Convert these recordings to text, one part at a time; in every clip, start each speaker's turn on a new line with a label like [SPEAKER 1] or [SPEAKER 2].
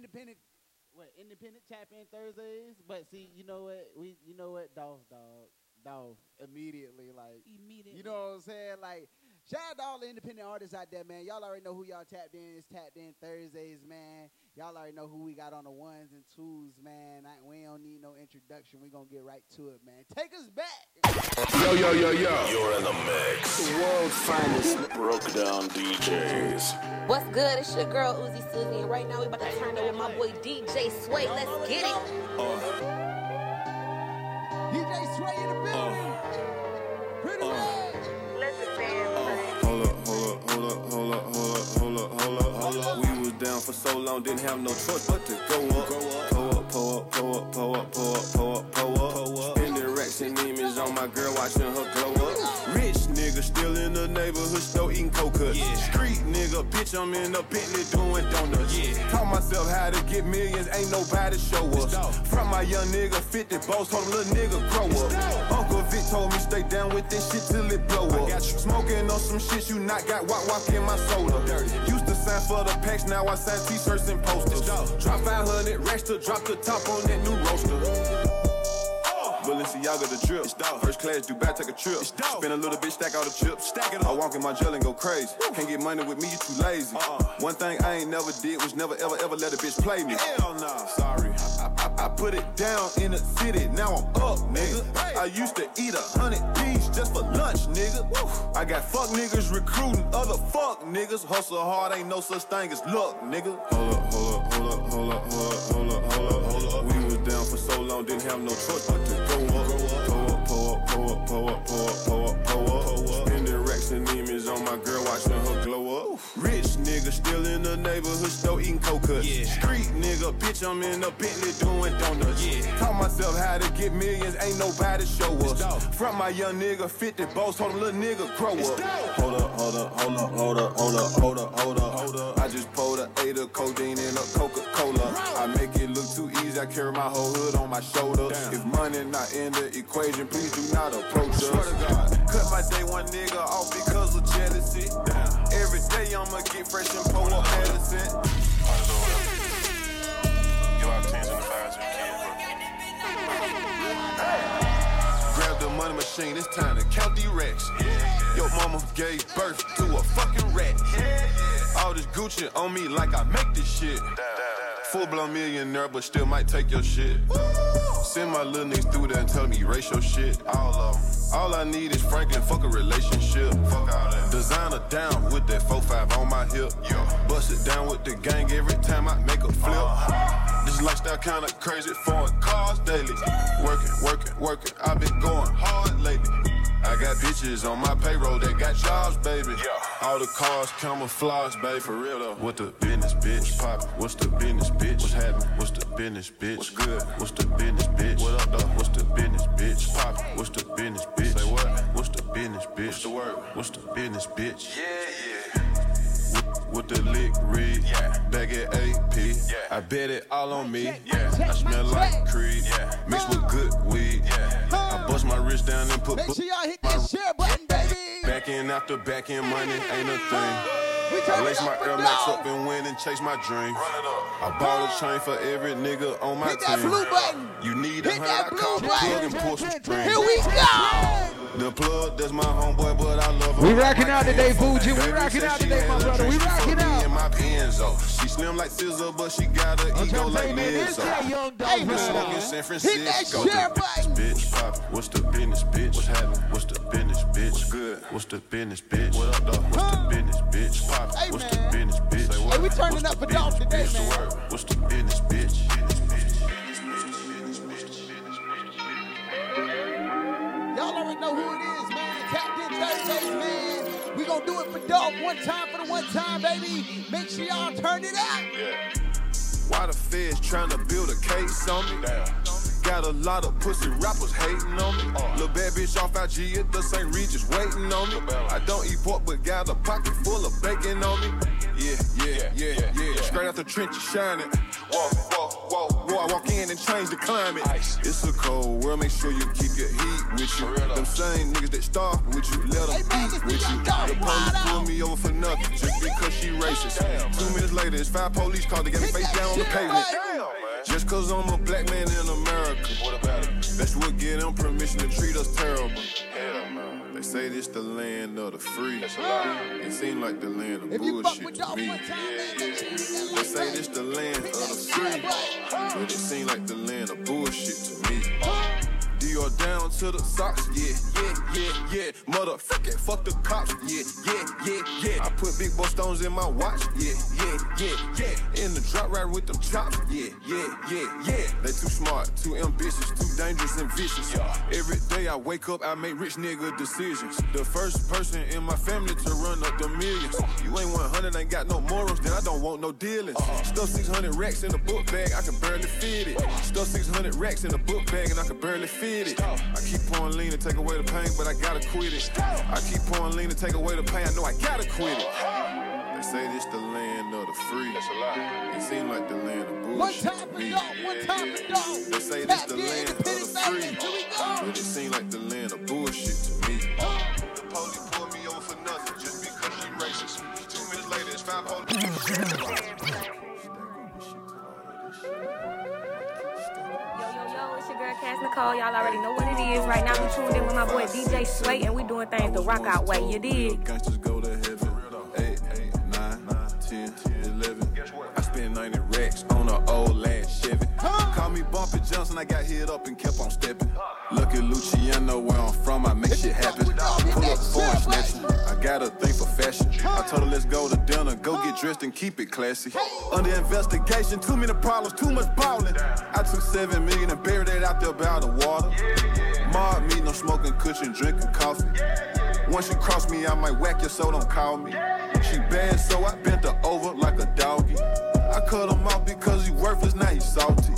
[SPEAKER 1] independent what independent tap in Thursdays. But see, you know what? We you know what? Dolph dog. Dolph immediately like
[SPEAKER 2] Immediately.
[SPEAKER 1] you know what I'm saying? Like shout out to all the independent artists out there, man. Y'all already know who y'all tapped in. It's tapped in Thursdays, man. Y'all already know who we got on the ones and twos, man. I, we don't need no introduction. We gonna get right to it, man. Take us back.
[SPEAKER 3] Yo, yo, yo, yo.
[SPEAKER 4] You're in the mix.
[SPEAKER 3] The world's finest broke down DJs.
[SPEAKER 5] What's good? It's your girl Uzi Susie, and right now we about to turn it with my boy DJ Sway. Let's get it.
[SPEAKER 1] Uh, DJ Sway in the uh, building. Pretty red.
[SPEAKER 5] Listen, man.
[SPEAKER 6] Hold up, hold up, hold up, hold up, hold up, hold up, hold up, hold up. We was down for so long, didn't have no choice but to go up. Pull up, pull up, pull up, pull up, pull up, pull up, pull up. Spending racks and demons on my girl, watching her glow up. Rich nigga still in the neighborhood store eating coconuts. Street nigga, bitch, I'm in a Bentley doing donuts. Taught myself how to get millions, ain't nobody show us. From my young nigga, 50 boss, told him little nigga grow up. Uncle Vic told me stay down with this shit till it blow up. Smoking on some shit you not got, walk walk in my soda. Used to sign for the packs, now I sign t-shirts and posters. Drop 500 racks to drop the top on that new roaster. Balenciaga the drip. First class Dubai, take a trip. Spend a little bit, stack all the chips. Stack it I walk in my jail and go crazy. Can't get money with me, you too lazy. Uh-uh. One thing I ain't never did was never ever ever let a bitch play me. Hell nah. Sorry. I, I, I put it down in the city, now I'm up, nigga. I used to eat a hundred P's just for lunch, nigga. I got fuck niggas recruiting other fuck niggas. Hustle hard, ain't no such thing as luck, nigga. Hold up, hold up, hold up, hold up, hold up, long, didn't have no choice but to go up. Pull up, pull up, pull up, pull up, pull up, pull up, pull up. Racks demons on my girl, watching her glow up. Rich nigga still in the neighborhood store eating coconuts. Street nigga, bitch, I'm in a Bentley doing donuts. Taught myself how to get millions, ain't nobody show us. From my young nigga, 50 boss, told him little nigga grow up. Hold up, hold up, hold up, hold up, hold up, hold up, hold up, hold up. I just pulled a eight of codeine in a Coca-Cola. I make it look too easy, I carry my whole hood on my shoulder. If money not in the equation, please do not approach us. My day one nigga off because of jealousy. Every day I'ma get fresh and pull up medicine.
[SPEAKER 4] Give out tens and fives to the.
[SPEAKER 6] Grab the money machine, it's time to count these racks. Your mama gave birth to a fucking rat. All this Gucci on me like I make this shit. Full blown millionaire, but still might take your shit. Send my little niggas through there and tell me erase your shit. All 'em. All I need is Franklin, fuck a relationship. Fuck all that. Designer down with that 4-5 on my hip. Bust it down with the gang every time I make a flip. Uh-huh. This lifestyle kinda crazy, foreign cars daily. Working, working, working, I've been going hard lately. I got bitches on my payroll that got jobs, baby. All the cars camouflage, baby. For real though. What the business, bitch? Pop. What's the business, bitch? What's happening? What's the business, bitch? What's good? What's the business, bitch? What up, though? What's the business, bitch? Pop. What's the business, bitch? Say what? What's the business, bitch? What's the word? What's the business, bitch? Yeah, yeah. With the lick read, yeah. Bag at AP, yeah. I bet it all on me, yeah. I smell like Creed, yeah. Mixed with good weed, yeah. I bust my wrist down and put
[SPEAKER 1] Make sure y'all hit that share button, baby.
[SPEAKER 6] back in after back in money ain't a thing. I
[SPEAKER 1] turn
[SPEAKER 6] lace my
[SPEAKER 1] up
[SPEAKER 6] Air Max up and win and chase my dream. I bought a chain for every nigga on my
[SPEAKER 1] Hit that
[SPEAKER 6] team.
[SPEAKER 1] blue button.
[SPEAKER 6] You need a
[SPEAKER 1] Hit
[SPEAKER 6] hundred,
[SPEAKER 1] that
[SPEAKER 6] I
[SPEAKER 1] blue
[SPEAKER 6] call the plug and pull some strings.
[SPEAKER 1] Here we go.
[SPEAKER 6] The plug, that's my homeboy, but I love him.
[SPEAKER 7] We rocking out today. Fuji. We rocking out today, my brother. We rocking out.
[SPEAKER 6] in my Benzo. She slim like SZA, but she got a
[SPEAKER 7] I'm
[SPEAKER 6] ego like
[SPEAKER 7] say, man, this
[SPEAKER 6] Lizzo.
[SPEAKER 7] that young dog
[SPEAKER 1] Hey,
[SPEAKER 7] man.
[SPEAKER 6] San
[SPEAKER 1] Hit
[SPEAKER 6] Francisco.
[SPEAKER 1] that share button.
[SPEAKER 6] Bitch, pop. What's the business, bitch? What's happening? What's the business, bitch? What's good? What's the business, bitch? What up, though? What's the business, bitch? Pop.
[SPEAKER 1] Hey,
[SPEAKER 6] What's the business, bitch?
[SPEAKER 1] Hey, we turning up for
[SPEAKER 6] business,
[SPEAKER 1] today, man.
[SPEAKER 6] What's the business, bitch?
[SPEAKER 1] Thursdays, man. We gonna do it for Dolph one time for the one time, baby. Make sure y'all turn it up.
[SPEAKER 6] Why the feds trying to build a case on me? Got a lot of pussy rappers hating on me. Lil' bad bitch off IG at the St. Regis waiting on me. I don't eat pork, but got a pocket full of bacon on me. Yeah, yeah, yeah, yeah. Straight out the trenches shining. Whoa, whoa, whoa. Boy, I walk in and change the climate. It's a cold world, make sure you keep your heat with you. Them same niggas that starve with you, let them
[SPEAKER 1] Hey,
[SPEAKER 6] eat with you.
[SPEAKER 1] got
[SPEAKER 6] The police pull me over for nothing, just because she racist. Two minutes later, it's five police cars to get me face down on the pavement.
[SPEAKER 1] right.
[SPEAKER 6] Just cause I'm a black man in America.
[SPEAKER 4] What about it?
[SPEAKER 6] That's what get them permission to treat us terrible. They say this the land of the free. It seem like the land of
[SPEAKER 1] If
[SPEAKER 6] bullshit to me.
[SPEAKER 1] one time, man, make sure you hit that
[SPEAKER 6] They say this the land of the free. But it seem like the land of bullshit to me. Dior down to the socks, yeah, yeah, yeah, yeah. Motherfucker, fuck the cops, yeah, yeah, yeah, yeah. I put big boy stones in my watch, yeah, yeah, yeah, yeah. In the drop right with them chops, yeah, yeah, yeah, yeah. They too smart, too ambitious, too dangerous and vicious. Every day I wake up, I make rich nigga decisions. The first person in my family to run up the millions. You ain't 100, ain't got no morals, then I don't want no dealings. Uh-huh. Stuff 600 racks in a book bag, I can barely fit it. Stuff 600 racks in a book bag, and I can barely fit it. I keep pouring lean to take away the pain, but I gotta quit it. I keep pouring lean to take away the pain, I know I gotta quit it. They say this the land of the free.
[SPEAKER 4] That's a lie.
[SPEAKER 6] It seem like the land of
[SPEAKER 1] One
[SPEAKER 6] bullshit.
[SPEAKER 1] time
[SPEAKER 6] to
[SPEAKER 1] for
[SPEAKER 6] me.
[SPEAKER 1] dog, one time for dog.
[SPEAKER 6] They say this the land of the free.
[SPEAKER 1] Here we go.
[SPEAKER 6] But it seem like the land of bullshit to me. The police pull me over for nothing just because she racist. Two minutes later, it's five
[SPEAKER 5] Yo, it's your girl Cass Nicole. Y'all already know what it is. Right now, we tuned in with my boy DJ Sway, and we doing things the rock out way. You did.
[SPEAKER 6] Gangsters go to heaven. Eight, nine, ten, eleven. I spent 90 racks on an old land Chevy. Call me Bumpy Johnson, I got hit up and kept on stepping. Lucky Luciano, where I'm from, I make shit happen. Pull up foreign snatching. I got a thing for fashion. I told her let's go to dinner, go get dressed and keep it classy. Under investigation, too many problems, too much ballin'. I took seven million and buried it out there by the water. Mob me, no smoking cushion, drinking coffee. Once you cross me, I might whack you, so don't call me. She bad, so I bent her over like a doggy. I cut him off because he worthless, now he salty.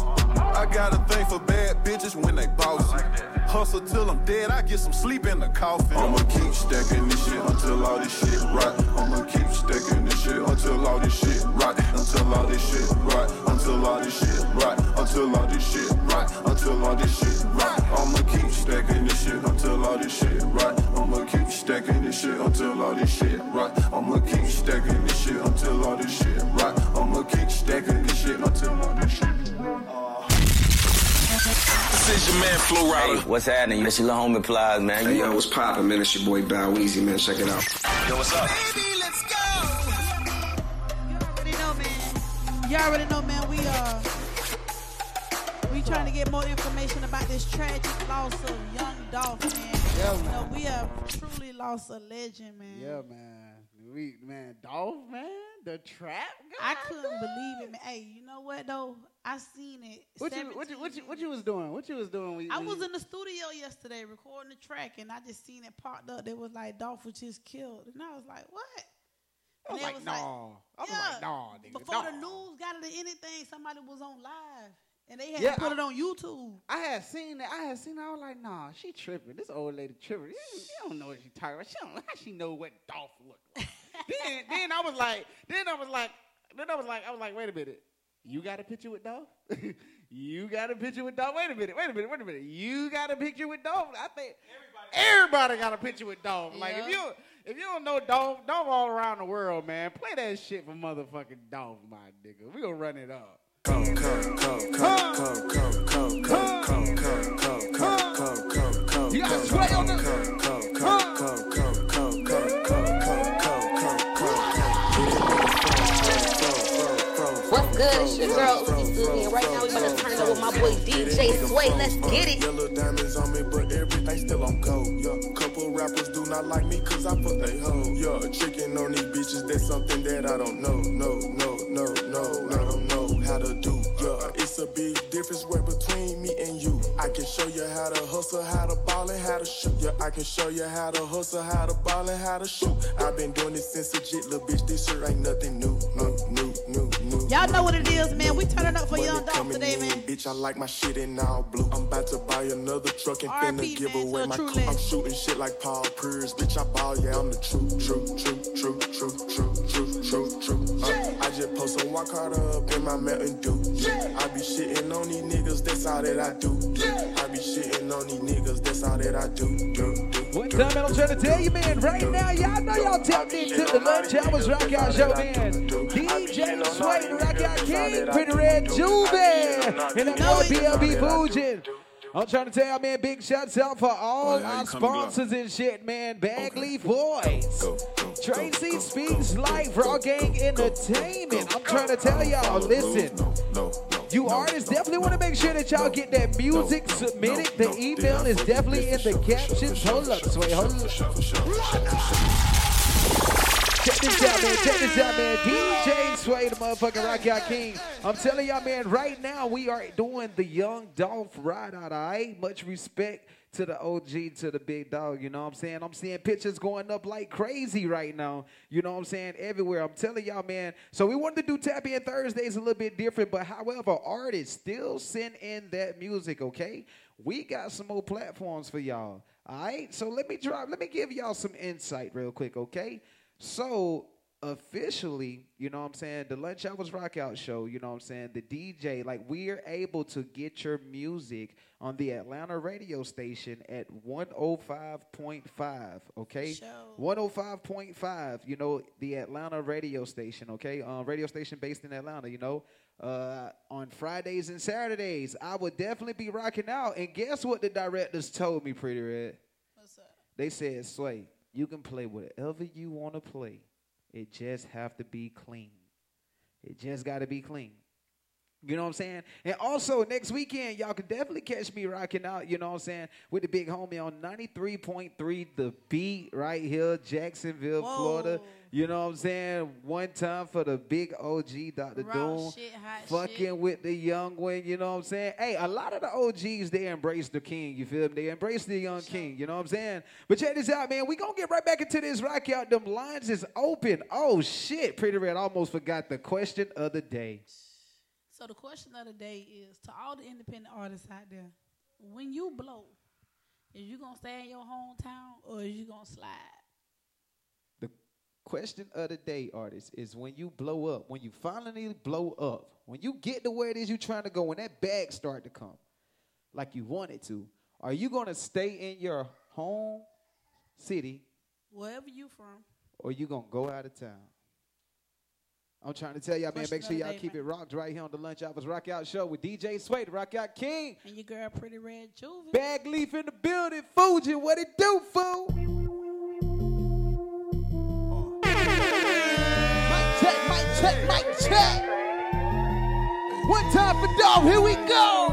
[SPEAKER 6] I got a thing for bad bitches when they bossy. Hustle till I'm dead, I get some sleep in the coffin. I'ma keep stacking this shit until all this shit right.
[SPEAKER 4] Your
[SPEAKER 2] Hey, what's happening? It's your little homie Plies, man.
[SPEAKER 7] Hey, yo, what's poppin', man? It's your boy Bow Weezy, man. Check it out.
[SPEAKER 4] Yo, what's up?
[SPEAKER 1] Baby, let's go. You already know, man. You already know, man. We uh, we trying to get more information about this tragic loss of young Dolph, man. Yeah, You know, we have truly lost a legend, man. Yeah, man. We man, Dolph, man, the trap guy.
[SPEAKER 5] I couldn't believe it, man. Hey, you know what though? I seen it.
[SPEAKER 1] What you, what you, what you, what you was doing? What you was doing? When,
[SPEAKER 5] I
[SPEAKER 1] when
[SPEAKER 5] was
[SPEAKER 1] you-
[SPEAKER 5] in the studio yesterday recording the track, and I just seen it popped up. They was like Dolph was just killed, and I was like, what?
[SPEAKER 1] I was like,
[SPEAKER 5] was
[SPEAKER 1] no. I was like, no, nigga,
[SPEAKER 5] Before
[SPEAKER 1] no.
[SPEAKER 5] the news got it or anything, somebody was on live, and they had
[SPEAKER 1] Yeah,
[SPEAKER 5] to put
[SPEAKER 1] I-
[SPEAKER 5] it on YouTube.
[SPEAKER 1] I had seen that. I had seen. That. I was like, nah, she tripping. This old lady tripping. You, you don't know what she talking about. She don't. How she know what Dolph looked like? then, then I was like, then I was like, then I was like, I was like, wait a minute. You got a picture with Dolph? you got a picture with Dolph? Wait a minute. Wait a minute. Wait a minute. You got a picture with Dolph? I think everybody, got a picture with Dolph. Like if you if you don't know Dolph, Dolph all around the world, man. Play that shit for motherfucking Dolph, my nigga. We gonna run it up.
[SPEAKER 6] Come, come, come, come, come, come, come, come, come, come, come, come, come, come, come.
[SPEAKER 1] You got Sway on the-
[SPEAKER 6] Come, come, come, come, come, come, come,
[SPEAKER 5] good? It's your girl Uzi Suzy, and right now we about to turn it up with my boy DJ Sway. Let's get it.
[SPEAKER 6] Yellow diamonds on me, but everything still on cold. Yeah, couple rappers do not like me cause I put they hoe. Yeah, tricking on these bitches, that's something that I don't know. No, no, no, no, I don't know how to do. Yeah, it's a big difference way between me and you. I can show you how to hustle, how to ball, and how to shoot. Yeah, I can show you how to hustle, how to ball, and how to shoot. I've been doing this since a jit, little bitch. This shit ain't nothing new, new.
[SPEAKER 5] Y'all know what it is, man. We turning up for
[SPEAKER 6] Money
[SPEAKER 5] Young
[SPEAKER 6] dogs
[SPEAKER 5] today,
[SPEAKER 6] in,
[SPEAKER 5] man.
[SPEAKER 6] Bitch, I like my shit in all blue. I'm about to buy another truck and finna give
[SPEAKER 5] man, to
[SPEAKER 6] away my coupe. I'm shooting shit like Paul Pierce. Bitch, I ball, yeah, I'm the true, true, true, true, true, true, true, true, true. Uh, I just post some walk hard up in my Mountain Dew.
[SPEAKER 8] I be shitting on these niggas, that's all that I do. Yeah. I be shitting on these niggas, that's all that I do. do, do
[SPEAKER 9] One time, and I'm trying to tell you, man, right now, y'all know y'all tapped into the Lunch Hours Rock Out Show, man. DJ Sway, the Rock Out King, Pretty Red Juvie, and that boy BLB Fugin. I'm trying to tell y'all, man, big shouts out for all
[SPEAKER 8] Oh, yeah,
[SPEAKER 9] our
[SPEAKER 8] you coming up?
[SPEAKER 9] sponsors and shit, man. Bagley Boys,
[SPEAKER 8] Go, go,
[SPEAKER 9] Tracy
[SPEAKER 8] go, go,
[SPEAKER 9] Speaks
[SPEAKER 8] go,
[SPEAKER 9] Life,
[SPEAKER 8] go,
[SPEAKER 9] Raw Gang
[SPEAKER 8] go,
[SPEAKER 9] Entertainment.
[SPEAKER 8] go,
[SPEAKER 9] I'm trying to tell y'all, listen.
[SPEAKER 8] No, no, no.
[SPEAKER 9] You artists definitely want to make sure that y'all get that music submitted. the email is definitely in the
[SPEAKER 8] for sure, for
[SPEAKER 9] captions. Hold up, Sway, hold up. Check this out, man. Check this out, man. DJ Sway, the motherfucking Rock Out King. I'm telling y'all, man, right now we are doing the Young Dolph ride out, all right? Much respect to the OG, to the big dog, you know what I'm saying? I'm seeing pictures going up like crazy right now, you know what I'm saying? Everywhere. I'm telling y'all, man. So we wanted to do Tap In Thursdays a little bit different, but however, artists still send in that music, okay? We got some more platforms for y'all. All right, so let me drop. Let me give y'all some insight real quick, okay? So officially, you know what I'm saying, the Lunch Hours Rock Out show, you know what I'm saying, the DJ, like we're able to get your music on the Atlanta radio station at 105.5, okay? 105.5, you know, the Atlanta radio station, okay? Uh, radio station based in Atlanta, you know. Uh, on Fridays and Saturdays, I would definitely be rocking out. And guess what the directors told me, Pretty Red?
[SPEAKER 10] What's up?
[SPEAKER 9] They said, Sway, you can play whatever you want to play. It just have to be clean. It just got to be clean. You know what I'm saying? And also next weekend, y'all can definitely catch me rocking out, you know what I'm saying, with the big homie on 93.3 The Beat right here, Jacksonville,
[SPEAKER 10] Whoa.
[SPEAKER 9] Florida. You know what I'm saying? One time for the big OG, Dr.
[SPEAKER 10] Raw
[SPEAKER 9] Doom.
[SPEAKER 10] shit, hot
[SPEAKER 9] fucking
[SPEAKER 10] shit.
[SPEAKER 9] with the young one, you know what I'm saying? Hey, a lot of the OGs, they embrace the king, you feel me? They embrace the young king, you know what I'm saying? But check this out, man. We gonna get right back into this rock out. Them lines is open. Oh shit, Pretty Red almost forgot the question of the day.
[SPEAKER 10] So the question of the day is to all the independent artists out there: When you blow, is you gonna stay in your hometown or is you gonna slide?
[SPEAKER 9] Question of the day, artist, is when you blow up, when you finally blow up, when you get to where it is you're trying to go, when that bag start to come, like you want it to, are you gonna stay in your home city
[SPEAKER 10] Wherever you from,
[SPEAKER 9] or you gonna go out of town? I'm trying to tell y'all, man, make sure y'all
[SPEAKER 10] day,
[SPEAKER 9] keep
[SPEAKER 10] man.
[SPEAKER 9] it rocked right here on the Lunch Hours Rock Out Show with DJ Sway, the Rock Out King.
[SPEAKER 10] and your girl Pretty Red Juvie.
[SPEAKER 9] Bag Leaf in the building, Fuji, what it do, fool?
[SPEAKER 6] Check, mic check. One time for Dolph, here we go.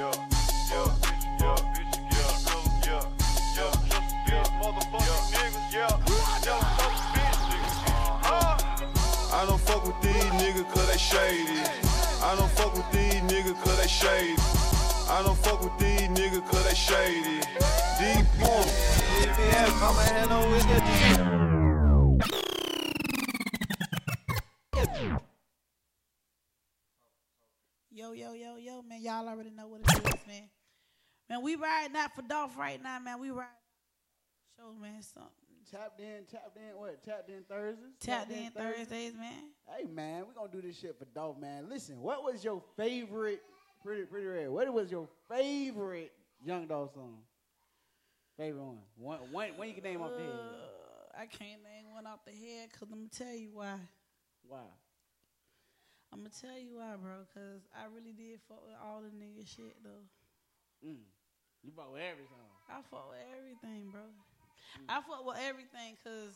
[SPEAKER 8] I don't fuck with these niggas cause they shady. I don't fuck with these niggas cause they shady. I don't fuck with these niggas cause they shady. Deep more.
[SPEAKER 10] Yo, man. Y'all already know what it is, man. Man, we riding out for Dolph right now, man. We ride. Show, man, something.
[SPEAKER 1] Tapped in, tapped in, what? Tapped in Thursdays?
[SPEAKER 10] Tapped in Thursdays, man.
[SPEAKER 1] Hey, man, we going to do this shit for Dolph, man. Listen, what was your favorite, pretty, pretty rare, what was your favorite Young Dolph song? Favorite one? One, one, one you can name off the head.
[SPEAKER 10] Uh, I can't name one off the head because I'm going to tell you why.
[SPEAKER 1] Why?
[SPEAKER 10] I'm to tell you why, bro, because I really did fuck with all the nigga shit, though.
[SPEAKER 1] Mm. You bought with everything.
[SPEAKER 10] I fuck with everything, bro. I fuck with everything because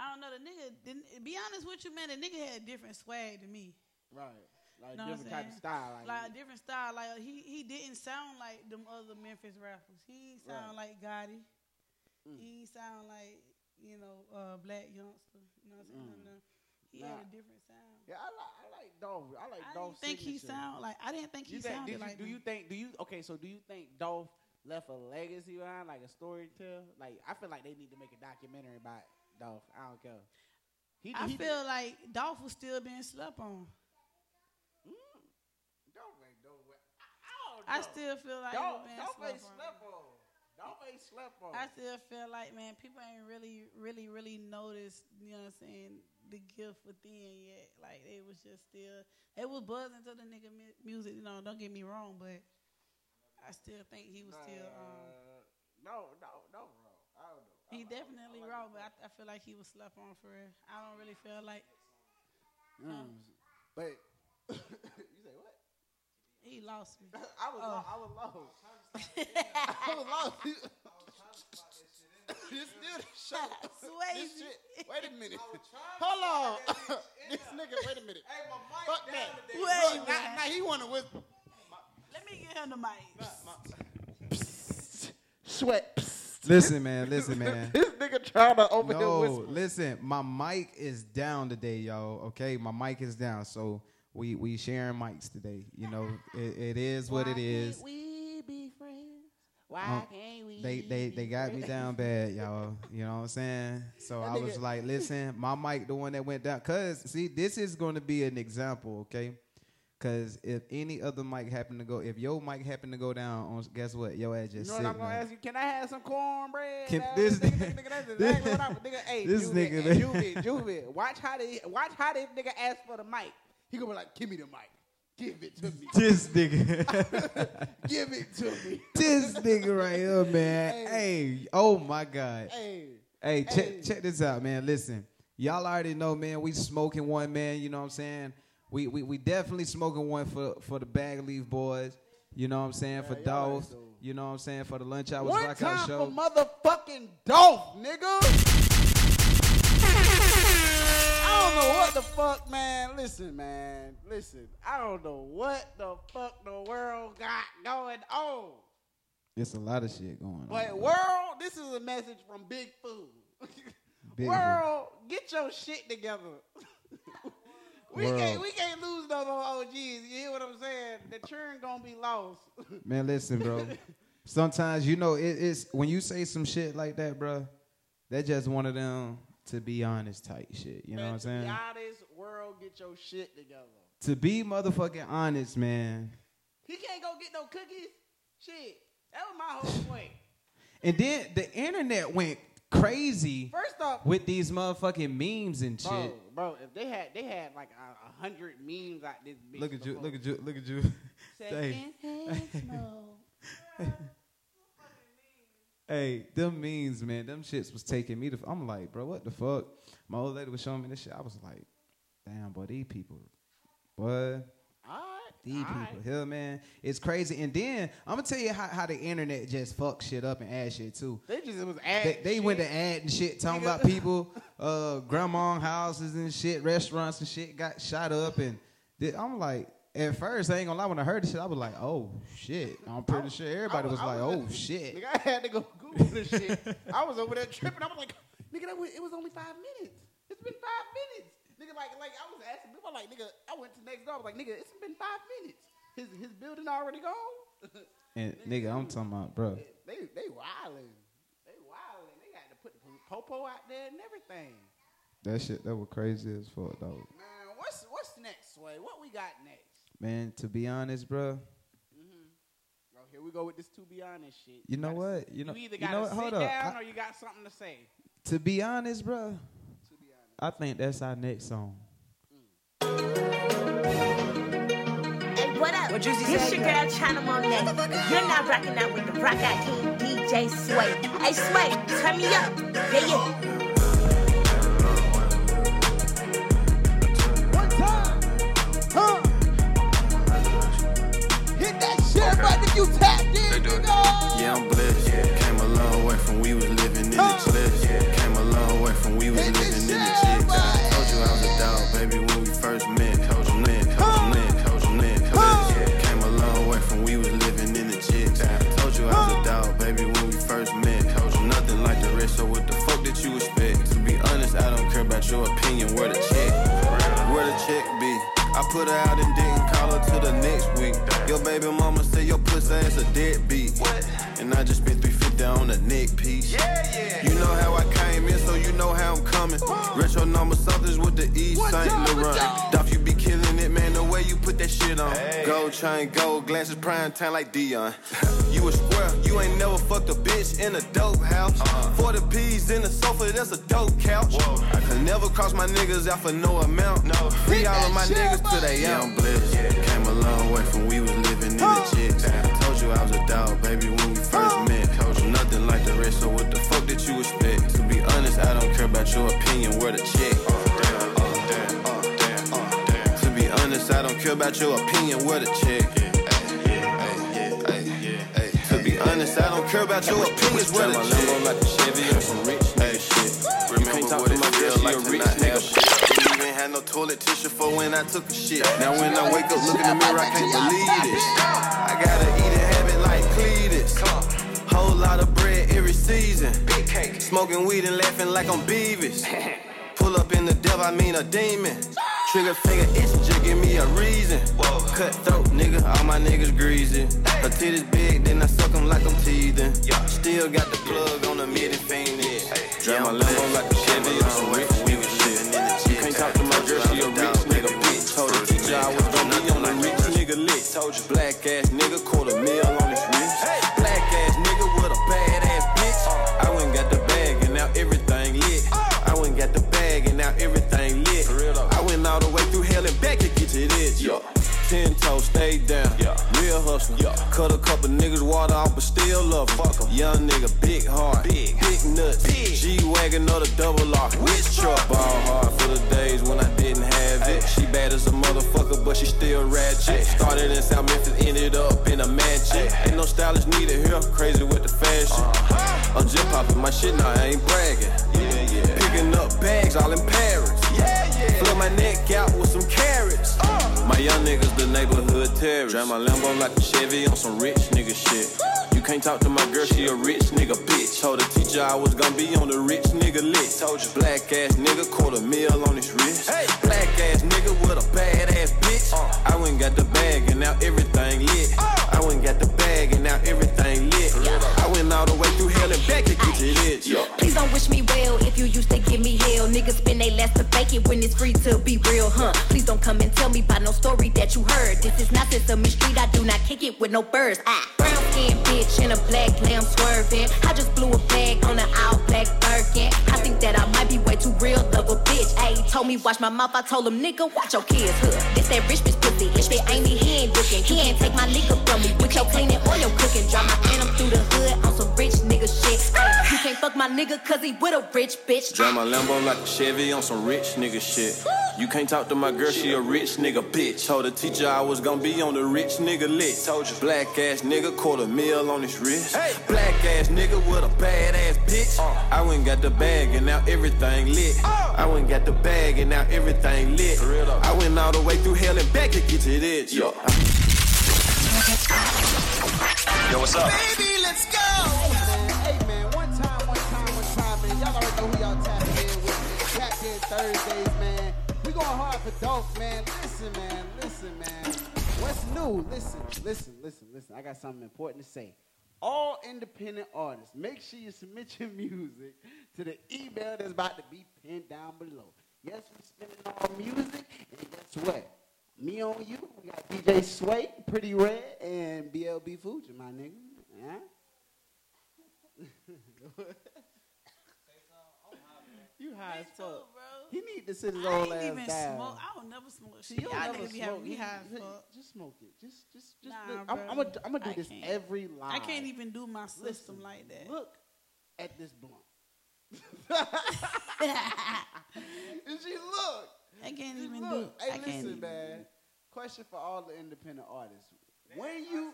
[SPEAKER 10] I don't know the nigga. Didn't, be honest with you, man. The nigga had a different swag to me.
[SPEAKER 1] Right. Like
[SPEAKER 10] Know
[SPEAKER 1] different type of style. Like,
[SPEAKER 10] Like a different style. Like he he didn't sound like them other Memphis rappers. He sound like Gotti.
[SPEAKER 1] Mm.
[SPEAKER 10] He sound like you know uh, Blac Youngsta. You know what I'm saying?
[SPEAKER 1] Mm.
[SPEAKER 10] He had a different sound.
[SPEAKER 1] yeah, I like, I like Dolph. I like
[SPEAKER 10] I
[SPEAKER 1] Dolph
[SPEAKER 10] didn't think he sound like. I didn't think he
[SPEAKER 1] think,
[SPEAKER 10] sounded
[SPEAKER 1] you,
[SPEAKER 10] like.
[SPEAKER 1] do
[SPEAKER 10] them.
[SPEAKER 1] you think? Do you okay? So do you think Dolph left a legacy behind, like a story to tell? Like I feel like they need to make a documentary about Dolph. I don't care. He,
[SPEAKER 10] I
[SPEAKER 1] he
[SPEAKER 10] feel like Dolph was still being slept on.
[SPEAKER 1] Mm, Dolph ain't Dolph. I,
[SPEAKER 10] I still feel like
[SPEAKER 1] Dolph,
[SPEAKER 10] he
[SPEAKER 1] Dolph ain't
[SPEAKER 10] slept on.
[SPEAKER 1] slept on. Dolph ain't slept on.
[SPEAKER 10] I still feel like, man, people ain't really, really, really noticed, you know what I'm saying, the gift within yet. Like, it was just still, it was buzzing to the nigga mu- music, you know, don't get me wrong, but I still think he was still, um,
[SPEAKER 1] no, no, no, bro. I don't know.
[SPEAKER 10] he definitely wrong, but I, I feel like he was slept on for real. I don't really feel like
[SPEAKER 1] Mm. But you say what?
[SPEAKER 10] he lost me.
[SPEAKER 1] I was,
[SPEAKER 10] Oh.
[SPEAKER 1] lo- I was lost. I was lost. this still the show. this shit. Wait a minute. Hold on. this nigga. Wait a minute. Fuck that.
[SPEAKER 10] Wait,
[SPEAKER 1] Look, now, now he want to whisper.
[SPEAKER 10] Let me get him the mic.
[SPEAKER 1] Sweat.
[SPEAKER 9] Listen, man. Listen, man.
[SPEAKER 1] This nigga trying to over here
[SPEAKER 9] No,
[SPEAKER 1] whisper.
[SPEAKER 9] listen. My mic is down today, y'all. Okay, my mic is down, so we we sharing mics today. You know, it, it is what it is.
[SPEAKER 1] we be friends? Why
[SPEAKER 9] Um,
[SPEAKER 1] can't we?
[SPEAKER 9] They they they got me down bad, y'all. You know what I'm saying? So I was like, listen, my mic the one that went down. Cause see, this is going to be an example, okay? Cause if any other mic happen to go, if your mic happen to go down, on guess what? Your ass just.
[SPEAKER 1] You know what I'm gonna ask you? Can I have some cornbread?
[SPEAKER 9] Can- this
[SPEAKER 1] nigga,
[SPEAKER 9] nigga-
[SPEAKER 1] that's
[SPEAKER 9] this-
[SPEAKER 1] exactly what I'm nigga. Hey,
[SPEAKER 9] this
[SPEAKER 1] Juvie,
[SPEAKER 9] nigga.
[SPEAKER 1] Juvie, Juvie. Watch how they watch how this nigga ask for the mic. He gonna be like, "Give me the mic. Give it to me.
[SPEAKER 9] This nigga,
[SPEAKER 1] Give it to me."
[SPEAKER 9] this nigga right here, man. Hey, oh my god.
[SPEAKER 1] Hey,
[SPEAKER 9] Hey,
[SPEAKER 1] Hey.
[SPEAKER 9] check check this out, man. Listen, y'all already know, man. We smoking one, man. You know what I'm saying? We we, we definitely smoking one for for the bag leaf boys. You know what I'm saying? for
[SPEAKER 1] y'all
[SPEAKER 9] Dolph. You know what I'm saying? For the lunch hours
[SPEAKER 1] one
[SPEAKER 9] rock
[SPEAKER 1] time
[SPEAKER 9] out
[SPEAKER 1] for
[SPEAKER 9] show.
[SPEAKER 1] motherfucking Dolph, nigga. I don't know what the fuck, man. Listen, man. Listen. I don't know what the fuck the world got going on.
[SPEAKER 9] It's a lot of shit going on.
[SPEAKER 1] But world, this is a message from Big Food.
[SPEAKER 9] Big
[SPEAKER 1] world, get your shit together. we
[SPEAKER 9] World.
[SPEAKER 1] can't we can't lose no more OGs. You hear what I'm saying? The churn gonna be lost.
[SPEAKER 9] Man, listen, bro. Sometimes you know it, it's when you say some shit like that, bro. That's just one of them to be honest type shit. You know what I'm saying?
[SPEAKER 1] To be honest, world, get your shit together.
[SPEAKER 9] To be motherfucking honest, man.
[SPEAKER 1] He can't go get no cookies. Shit, that was my whole point.
[SPEAKER 9] And then the internet went crazy
[SPEAKER 1] First off,
[SPEAKER 9] with these motherfucking memes and shit.
[SPEAKER 1] bro, bro, if they had they had like a, hundred memes like this bitch.
[SPEAKER 9] Look at you, look at you, look at you.
[SPEAKER 10] smoke.
[SPEAKER 9] hey, them means, man, them shits was taking me to. I'm like, bro, what the fuck? My old lady was showing me this shit. I was like, damn, boy, these people, boy, these
[SPEAKER 1] all
[SPEAKER 9] people
[SPEAKER 1] right.
[SPEAKER 9] here, man, it's crazy. And then I'm gonna tell you how, how the internet just fuck shit up and add shit too.
[SPEAKER 1] They just it was
[SPEAKER 9] They,
[SPEAKER 1] ad.
[SPEAKER 9] they went to ad and shit, talking about people, uh, grandma houses and shit, restaurants and shit got shot up. And I'm like, at first, I ain't gonna lie, when I heard this shit, I was like, oh shit. I'm pretty sure everybody was, like, oh shit.
[SPEAKER 1] Nigga, I had to go Google this shit. I was over there tripping. I was like, nigga, that was, it was only five minutes. It's been five minutes. Nigga, like, like I was asking people, like, nigga, I went to the next door. I was like, nigga, it's been five minutes. His his building already gone.
[SPEAKER 9] And nigga, I'm talking about, bro.
[SPEAKER 1] they they wilding. They wilding. They got to put the popo out there and everything.
[SPEAKER 9] That shit, that was crazy as fuck, though.
[SPEAKER 1] Man, what's what's next, Sway? What we got next?
[SPEAKER 9] Man, to be honest, bro, mm-hmm.
[SPEAKER 1] Oh, here we go with this to be honest shit.
[SPEAKER 9] you know
[SPEAKER 1] gotta-
[SPEAKER 9] what? You know,
[SPEAKER 1] you either
[SPEAKER 9] you
[SPEAKER 1] gotta
[SPEAKER 9] know what?
[SPEAKER 1] sit
[SPEAKER 9] Hold up.
[SPEAKER 1] down
[SPEAKER 9] I-
[SPEAKER 1] or you got something to say.
[SPEAKER 9] to be honest, bro, I think that's our next song. Mm.
[SPEAKER 5] Hey, what up? What Juicy This your girl China Monet. You're not rocking out with the Rock Out King DJ Sway. Hey Sway, turn me up. Yeah, yeah.
[SPEAKER 1] You tapped in, nigga.
[SPEAKER 11] Yeah, I'm blessed. Came a long way from we was living in the cliffs. Came a long way from we was living in the chicks. Told you I was a dog, baby, when we first met. Told you then, told you then, told you then. Blessed. Came a long way from we was living in the chicks. Told you I was a dog, baby, when we first met. Told you nothing like the rest, so what the fuck did you expect? To be honest, I don't care about your opinion. Where the check? Where the check be? I put her out and didn't call her till the next week. Your baby mama ass a deadbeat. What? And I just spent 350 on the neck piece. Yeah, yeah. You know how I came in, so you know how I'm coming. Retro number somethings with the Yves St. Laurent. Dolph, you be killing it, man, the way you put that shit on. Gold chain, gold glasses, prime time like Deion. you a square, you ain't never fucked a bitch in a dope house. 40 P's in the sofa, that's a dope couch. I could never cross my niggas out for no amount. No. Free all of my niggas till they out. I'm blessed. Came a long way from we was in the chicks. Told you I was a dog, baby, when we first met. Told you nothing like the rest, so what the fuck did you expect? To be honest, I don't care about your opinion, where the check. To be honest, I don't care about your opinion, where the check. To be honest, I don't care about your opinions, where the check. like a Chevy or some rich nigga shit. You can't talk to my girl, she a rich nigga shit. Had no toilet tissue for when I took a shit. Now when I wake up, look in the mirror, I can't believe this. I gotta eat a habit like Cletus. Whole lot of bread every season. Big cake. Smoking weed and laughing like I'm Beavis. Pull up in the devil, I mean a demon. Trigger finger itching, just give me a reason. Cut throat, nigga, all my niggas greasy. Her titties big, then I suck 'em like I'm teething. Still got the plug on the mid and fiendin'. Drive my Lambo like a Chevy on girl, she a rich nigga bitch. Told the teacher I was gonna be on the rich nigga lit. Told you black ass nigga, quarter mil on his wrist. Black ass nigga with a bad ass bitch. I went got the bag and now everything lit. Uh. I went got the bag and now everything lit. I went all the way through hell and back to get to this. Yeah. Ten toes, stay down. Yeah. Real hustler. Yeah. Cut a couple niggas water off, but still love 'em. Young nigga, big heart. Big. Big nuts. Big. G-Wagon or the double R. Which truck? Ball hard for the days when I didn't have it. She bad as a motherfucker, but she still ratchet. Started in South Memphis, ended up in a mansion. Ain't no stylist needed here. Crazy with the fashion. I'm just popping my shit now, I ain't bragging. Picking up bags all in Paris. Flood my neck out with some carats. My young niggas, the neighborhood terrorists. Drive my Lambo like a Chevy on some rich nigga shit. Can't talk to my girl, she a rich nigga bitch. Told the teacher I was gonna be on the rich nigga list. Told you black ass nigga, quarter mil on his wrist. Hey, Black ass nigga with a bad ass bitch. Uh. I went got the bag and now everything lit. Uh. I went got the bag and now everything lit. I went all the way through hell and back to get to this. Yeah.
[SPEAKER 5] Please don't wish me well if you used to give me hell. Niggas spend they last to fake it when it's free to be real, huh? Please don't come and tell me about no story that you heard. This is not Sesame Street, I do not kick it with no birds. Ah, brown skin bitch in a black lamb swerving. I just blew a bag on an all black Birkin. I think that I might be way too real of a bitch. Ayy, told me watch my mouth, I told him nigga watch your kids. Huh? This that rich bitch pussy. If it ain't me, he ain't looking. He ain't take my nigga from me with your cleaning or your cooking. Nigga cause he with a rich bitch.
[SPEAKER 11] Drive my Lambo like a Chevy on some rich nigga shit. You can't talk to my girl, she a rich nigga bitch. Told the teacher I was gonna be on the rich nigga lit. Told you black ass nigga, quarter mil on his wrist. Black ass nigga with a bad ass bitch. Uh. I went got the bag and now everything lit. Oh. I went got the bag and now everything lit. I went all the way through hell and back to get to this. Yo.
[SPEAKER 4] Yo, what's up?
[SPEAKER 1] Baby, let's go. Thursdays, man. We going hard for dope, man. Listen, man. Listen, man. What's new? Listen, listen, listen, listen. I got something important to say. All independent artists, make sure you submit your music to the email that's about to be pinned down below. Yes, we spinning all music. And guess what? Me on you. We got DJ Sway, Pretty Red, and BLB Fuji, my nigga. Yeah. you high as fuck. He need to sit his
[SPEAKER 10] I
[SPEAKER 1] old
[SPEAKER 10] ain't
[SPEAKER 1] ass
[SPEAKER 10] even
[SPEAKER 1] down.
[SPEAKER 10] smoke. I don't never smoke
[SPEAKER 1] See,
[SPEAKER 10] shit.
[SPEAKER 1] you
[SPEAKER 10] Y'all
[SPEAKER 1] don't never
[SPEAKER 10] niggas be having me
[SPEAKER 1] smoke.
[SPEAKER 10] high as
[SPEAKER 1] You-
[SPEAKER 10] fuck.
[SPEAKER 1] Just smoke it. Just, just, just.
[SPEAKER 10] Nah,
[SPEAKER 1] look.
[SPEAKER 10] bro.
[SPEAKER 1] I'm, I'm gonna, I'm gonna do
[SPEAKER 10] I
[SPEAKER 1] this
[SPEAKER 10] can't.
[SPEAKER 1] every live.
[SPEAKER 10] I can't even do my system
[SPEAKER 1] Listen,
[SPEAKER 10] like that.
[SPEAKER 1] Look at this blunt. and she look.
[SPEAKER 10] I can't
[SPEAKER 1] Just
[SPEAKER 10] even
[SPEAKER 1] look.
[SPEAKER 10] do.
[SPEAKER 1] Hey,
[SPEAKER 10] I can't
[SPEAKER 1] listen,
[SPEAKER 10] even.
[SPEAKER 1] man. Question for all the independent artists. When you.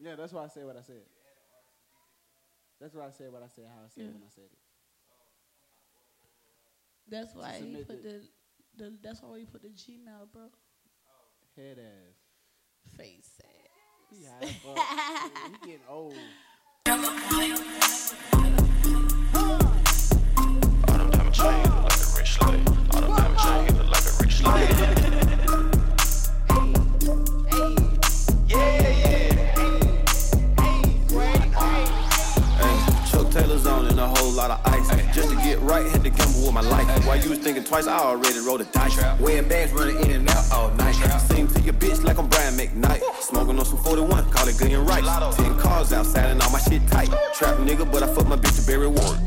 [SPEAKER 1] Yeah, that's why I said what I said. That's why I said what I said, how I said
[SPEAKER 10] Yeah.
[SPEAKER 1] when I said it.
[SPEAKER 10] That's why he
[SPEAKER 1] submit
[SPEAKER 10] put the,
[SPEAKER 1] it.
[SPEAKER 10] the. That's why he put the Gmail, bro.
[SPEAKER 1] Head ass.
[SPEAKER 10] Face ass.
[SPEAKER 1] He high as he getting old.
[SPEAKER 11] right, had to gamble with my life. While you was thinking twice, I already rolled a dice. Wearing bags, running in and out all night. Sing to your bitch like I'm Brian McKnight. Smoking on some 41, call it good and right. Ten cars outside and all my shit tight. Trap nigga, but I fuck my bitch to Barry White.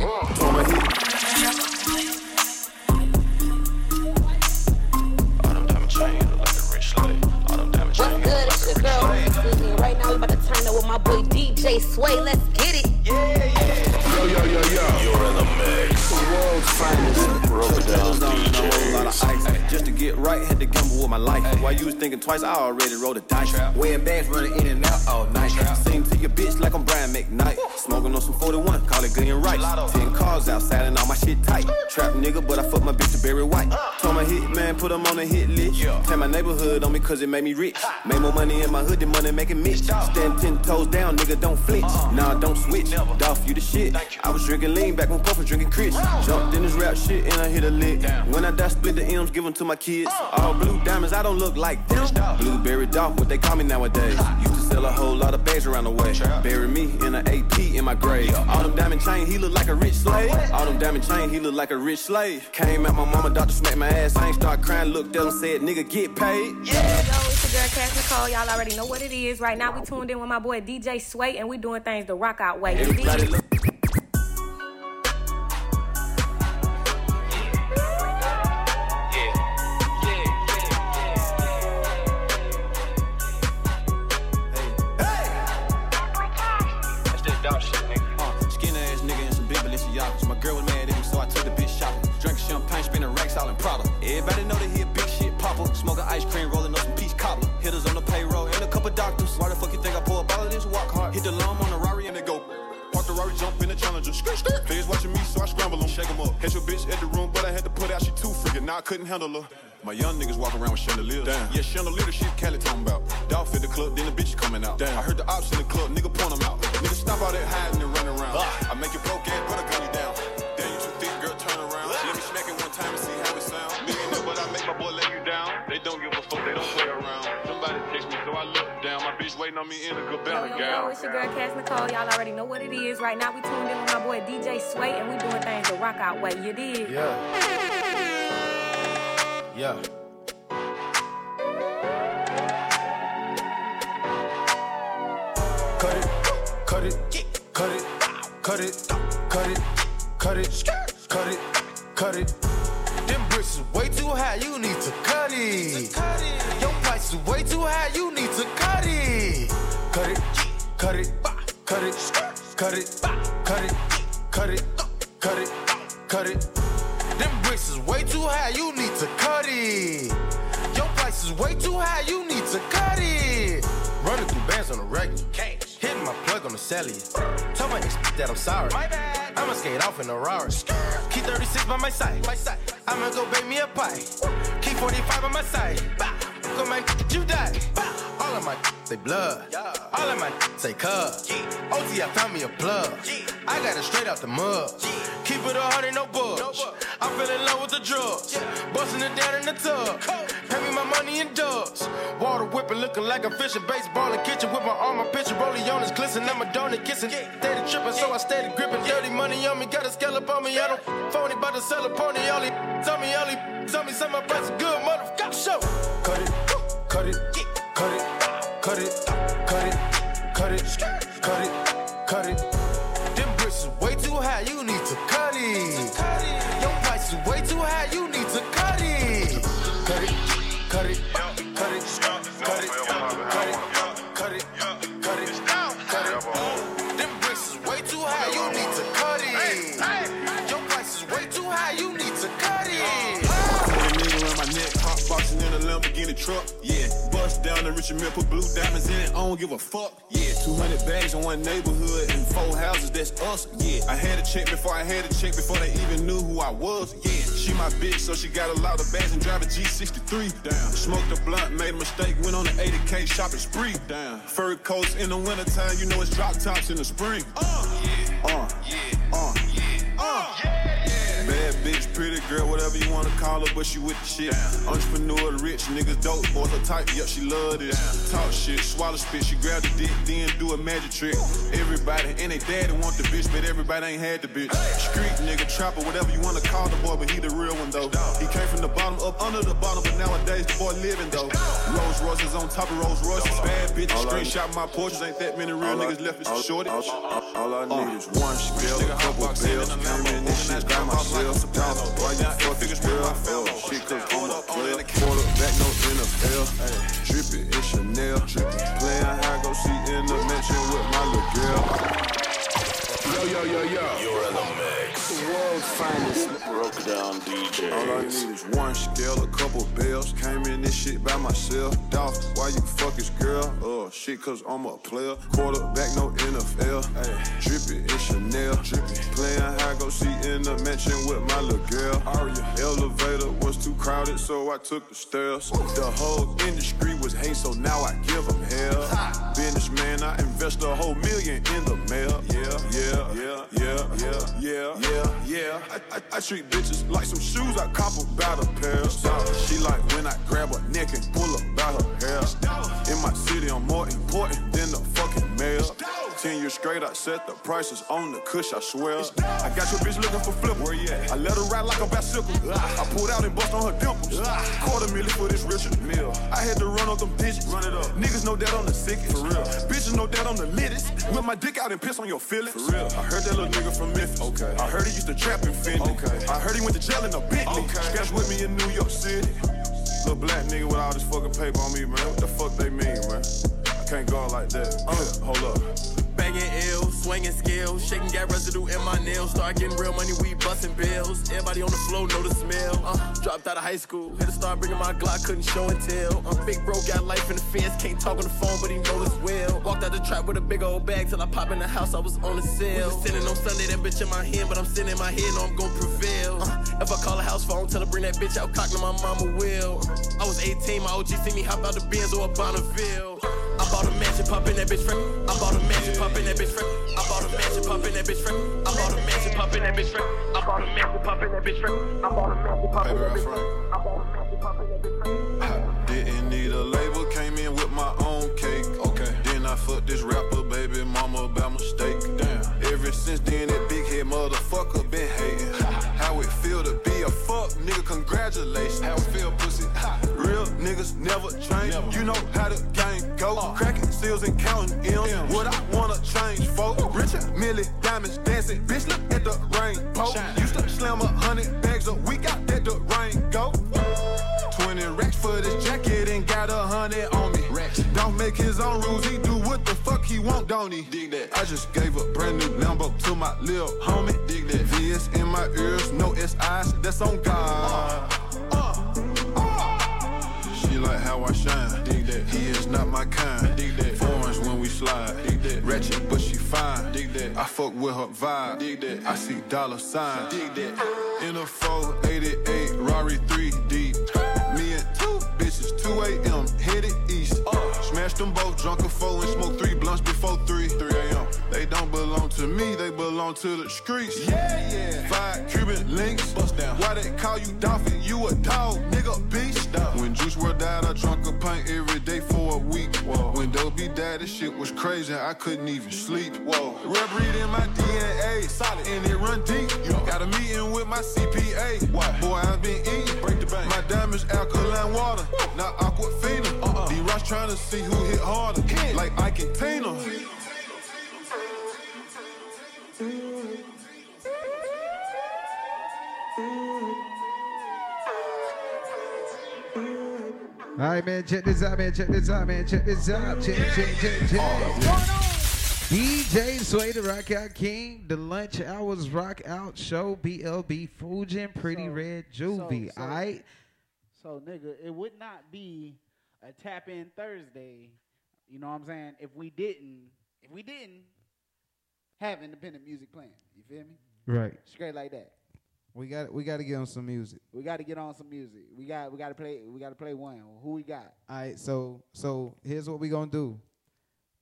[SPEAKER 11] Twice, I already rolled a dice. Wearing bags, running in and out all night. Sing to your bitch like I'm Brian McKnight. Smoking on some 41, call it and right. Ten cars outside and all my shit tight. Trap nigga, but I fuck my bitch to Barry White. Told my hit man, put him on a hit list. Tell my neighborhood on me cause it made me rich. Made more money in my hood than money making Mitch. Stand ten toes down, nigga, don't flinch. Nah, don't switch. Dolph, you the shit. I was drinking lean back when Puff was drinking Chris. Jumped in this rap shit and I hit a lick. When I die, split the M's, give them to my kids. All blue diamonds, I don't look like them. Blueberry Dolph, what they call me nowadays. Used to sell a whole lot of bags around the way. Bury me in an AP in my grave. All them diamond chain, he look like a rich slave. All them diamond chain, he look like a rich slave. Came out my mama, doctor smacked my ass. I ain't start crying, looked at him, said, nigga, get paid.
[SPEAKER 6] Yo, it's your girl Cass Nicole. Y'all already know what it is. Right now, we tuned in with my boy DJ Sway, and we doing things the rock out way. Now
[SPEAKER 3] Cut it, cut it, cut it, cut it, cut it, cut it, cut it, cut it. Them bricks is way too high, you need to cut it. Your price is way too high, you need to cut it. Cut it, cut it, cut it, cut it, cut it, cut it, cut it, cut it. Them bricks is way too high, you need to cut it. Your price is way too high, you need to cut it. Running through bands on the regular. My on the cellular. Tell my ex that I'm sorry. I'ma skate off in a Rari. Keep 36 by my side. My side. I'ma go bake me a pie. Keep 45 on my side. Go man, you die. All of my say blood. All of my say cuz. OT, I found me a plug. I got it straight out the mud. Keep it a hundred, no bugs. I'm feeling low with the drugs. Busting it down in the tub. Money in dubs. Water whipping, looking like a fish in baseball in kitchen. With my arm, my picture, rolling on his glisten. I'm a donut kissing. Steady tripping, so I steady gripping. Dirty money on me, got a scallop on me. I don't phony, about to sell a pony. All he tell me, all he tell me, some my price good, motherfucker. Show. Cut it, cut it,
[SPEAKER 6] don't give a fuck. Yeah, 200 bags in one neighborhood and four houses. That's us. Yeah, I had a check before I had a check before they even knew who I was. Yeah, she my bitch, so she got a lot of bags and drive a G63. Down. Smoked a blunt, made a mistake, went on an 80k shopping spree. Down. Fur coats in the wintertime, you know it's drop tops in the spring. Uh, yeah, uh, yeah, uh, yeah, uh. Yeah. Bad bitch, pretty girl, whatever you wanna call her, but she with shit. Entrepreneur, rich niggas, dope boys, her type, yep, she love this. Talk shit, swallow spit, she grab the dick, then do a magic trick. Everybody and they daddy want the bitch, but everybody ain't had the bitch. Street nigga, trapper, whatever you wanna call the boy, but he the real one though. He came from the bottom up under the bottom, but nowadays the boy living though. Rolls Royces on top of Rolls Royces, bad bitches, screenshot my portraits, ain't that many real niggas left, it's a shortage. All, I need is one scale, a couple bills, in this shit by myself. Why you fucking girl? Oh, shit, cause I'm a no NFL. Drippy, it's Chanel. Playing high, go see in the mansion with my little girl.
[SPEAKER 12] Yo, yo, yo, yo. You're in the mix.
[SPEAKER 6] The world's finest broke down DJ. All I need is one scale, a couple bells. Came in this shit by myself. Dolph, why you fuck his girl? Oh, shit, cause I'm a player. Quarterback, no NFL. Ay, drippy, it's Chanel. Drippy. Playing high, go see in the mansion with my little girl. Aria. Elevator was too crowded, so I took the stairs. The whole industry was hate, so now I give them hell. Businessman, I invest a whole million in the mail. Yeah, yeah, yeah, yeah, yeah, yeah, yeah, yeah. I, I, I treat bitches like some shoes, I cop about a pair. She like when I grab her neck and pull up by her hair. In my city, I'm more important than the fucking mayor. Ten years straight, I set the prices on the cush, I swear. I got your bitch looking for flip. Where you at? I let her ride like a bicycle. Ah. I pulled out and bust on her dimples. Ah. Quarter million for this Richard Mille. I had to run up them digits. Run it up. Niggas know that I'm the sickest. For real. Bitches know that I'm the littest. Whip my dick out and piss on your feelings. For real. I heard that little nigga from Memphis. Okay. I heard he used to trap in Philly. Okay. I heard he went to jail in a Bentley. Okay. Scratch with me in New York City. Little black nigga with all this fucking paper on me, man. What the fuck they mean, man? I can't go like that. Uh, hold up.
[SPEAKER 13] Banging ill, swinging skills, shaking got residue in my nails. Start getting real money, we busting bills. Everybody on the floor know the smell. Uh, dropped out of high school, had to start bringing my Glock, couldn't show and tell. Uh, big bro got life in the fence, can't talk on the phone, but he know this well. Walked out the trap with a big old bag till I pop in the house, I was on the sale. Sitting on Sunday, that bitch in my hand, but I'm sitting in my head, know I'm gon' prevail. Uh, if I call a house phone, tell her bring that bitch out, cock, my mama will. I was 18, my OG see me hop out the Benz or a Bonneville. I bought a mansion, pop in that bitch friend. I bought a mansion, pop in that bitch friend. I bought a mansion, pop in that bitch friend. I bought a mansion, pop in that bitch friend. I bought a mansion, pop in that bitch friend. I bought a mansion, pop in that bitch friend. I bought a mansion, pop in that bitch friend.
[SPEAKER 6] Didn't need a label, came in with my own cake. Okay. Then I fucked this rapper, baby mama, by mistake. Damn. Ever since then, that big head motherfucker been hating. How it feel to be a fuck nigga, congratulations. How it feel, pussy. Real niggas never change. You know how the I just gave a brand new Lambo to my lil homie. Dig that. VS in my ears, no SIs, that's on God. She like how I shine. Dig that. He is not my kind. Dig that. Foreigns when we slide. Dig that. Ratchet, but she fine. Dig that. I fuck with her vibe. Dig that. I see dollar signs. Dig that. In a 488 Rari 3 deep. Me and two bitches, 2 a.m. headed east. Smash them both, drunk a four and smoke three blunts before 3 belong to me, they belong to the streets. Yeah, yeah. Five Cuban links. Bust down. Why they call you dolphin? You a dog, nigga, beast. Down. When Juice WRLD died, I drunk a pint every day for a week. Whoa. When Dobie died,
[SPEAKER 14] this shit was crazy. I couldn't even sleep. Whoa. Reverend in my DNA, solid, and it run deep. Yo. Got a meeting with my CPA. Why? Boy, I've been eating. Break the bank. My diamonds alkaline water, Woo. not aquafina. Uh-uh. D-Rush trying to see who hit harder. Hit. Like I can paint
[SPEAKER 9] them right, man. Check this out, man. Check this out, man. Check this out. Check, check, check, check. DJ Sway, the Rock Out King, the Lunch Hours Rock Out Show, BLB Fujin, Pretty
[SPEAKER 1] So-
[SPEAKER 9] Red Juvie.
[SPEAKER 1] so-
[SPEAKER 9] All right.
[SPEAKER 1] So nigga, it would not be a tap in Thursday. You know what I'm saying? If we didn't, if we didn't have independent music playing, you feel me?
[SPEAKER 9] Right.
[SPEAKER 1] Straight like that.
[SPEAKER 9] We got we got to get on some music.
[SPEAKER 1] We got to get on some music. We got we got to play. We got to play one. Who we got?
[SPEAKER 9] All right, so so here's what we gonna do.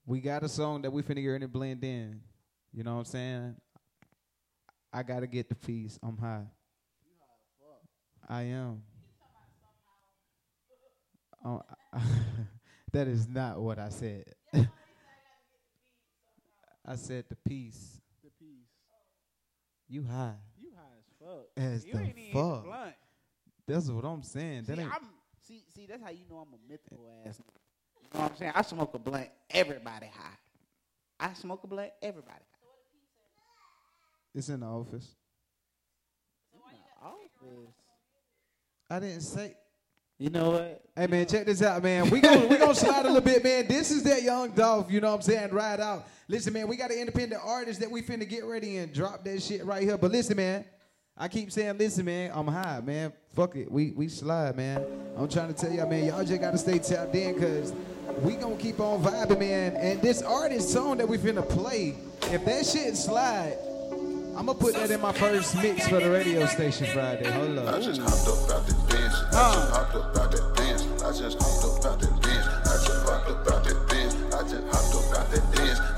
[SPEAKER 9] We got a song that we finna get ready to blend in. You know what I'm saying? I gotta get the piece. I'm high. You are the fuck. I am. Oh, that is not what I said. I said the piece.
[SPEAKER 1] The piece.
[SPEAKER 9] You high.
[SPEAKER 1] You high as fuck.
[SPEAKER 9] As
[SPEAKER 1] you
[SPEAKER 9] the
[SPEAKER 1] ain't
[SPEAKER 9] fuck.
[SPEAKER 1] blunt.
[SPEAKER 9] That's what I'm saying. That
[SPEAKER 1] See,
[SPEAKER 9] ain't,
[SPEAKER 1] I'm, see, see, that's how you know I'm a mythical ass. You know what I'm saying? I smoke a blunt, everybody high. I smoke a blunt, everybody high.
[SPEAKER 9] it's in the office.
[SPEAKER 1] Office.
[SPEAKER 9] I didn't say.
[SPEAKER 1] You know what?
[SPEAKER 9] Hey man, check this out, man. We gonna we gonna slide a little bit, man. This is that young Dolph, you know what I'm saying? Ride out. Listen, man, we got an independent artist that we finna get ready and drop that shit right here. But listen, man, I keep saying, listen, man, I'm high, man. Fuck it, we we slide, man. I'm trying to tell y'all, man, y'all just gotta stay tapped in, cause we gonna keep on vibing, man. And this artist song that we finna play, if that shit slide, I'm gonna put that in my first mix for the radio station Friday. Hold up.
[SPEAKER 14] I just hopped up out the bench. I just hopped up out that bench. I just hopped up out that bench. I just hopped up out that bench. I just hopped up out that bench.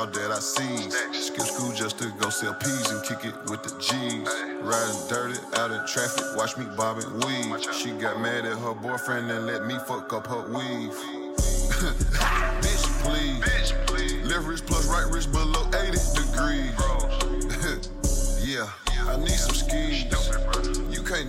[SPEAKER 14] That I see. Skip school just to go sell peas and kick it with the G's. Riding dirty out in traffic, watch me bobbing weave. She got mad at her boyfriend and let me fuck up her weave. Bitch, please. Left wrist plus right wrist below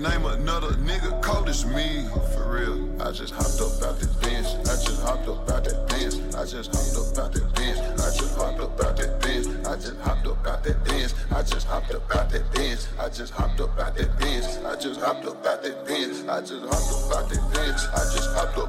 [SPEAKER 14] name another nigga cold as me. For real, I just hopped up out the bench. I just hopped up out that bench. I just hopped up out that bench. I just hopped up out that bench. I just hopped up out that bench. I just hopped up out that bench. I just hopped up out that bench. I just hopped up out that bench. I just hopped up out that bench. I just hopped up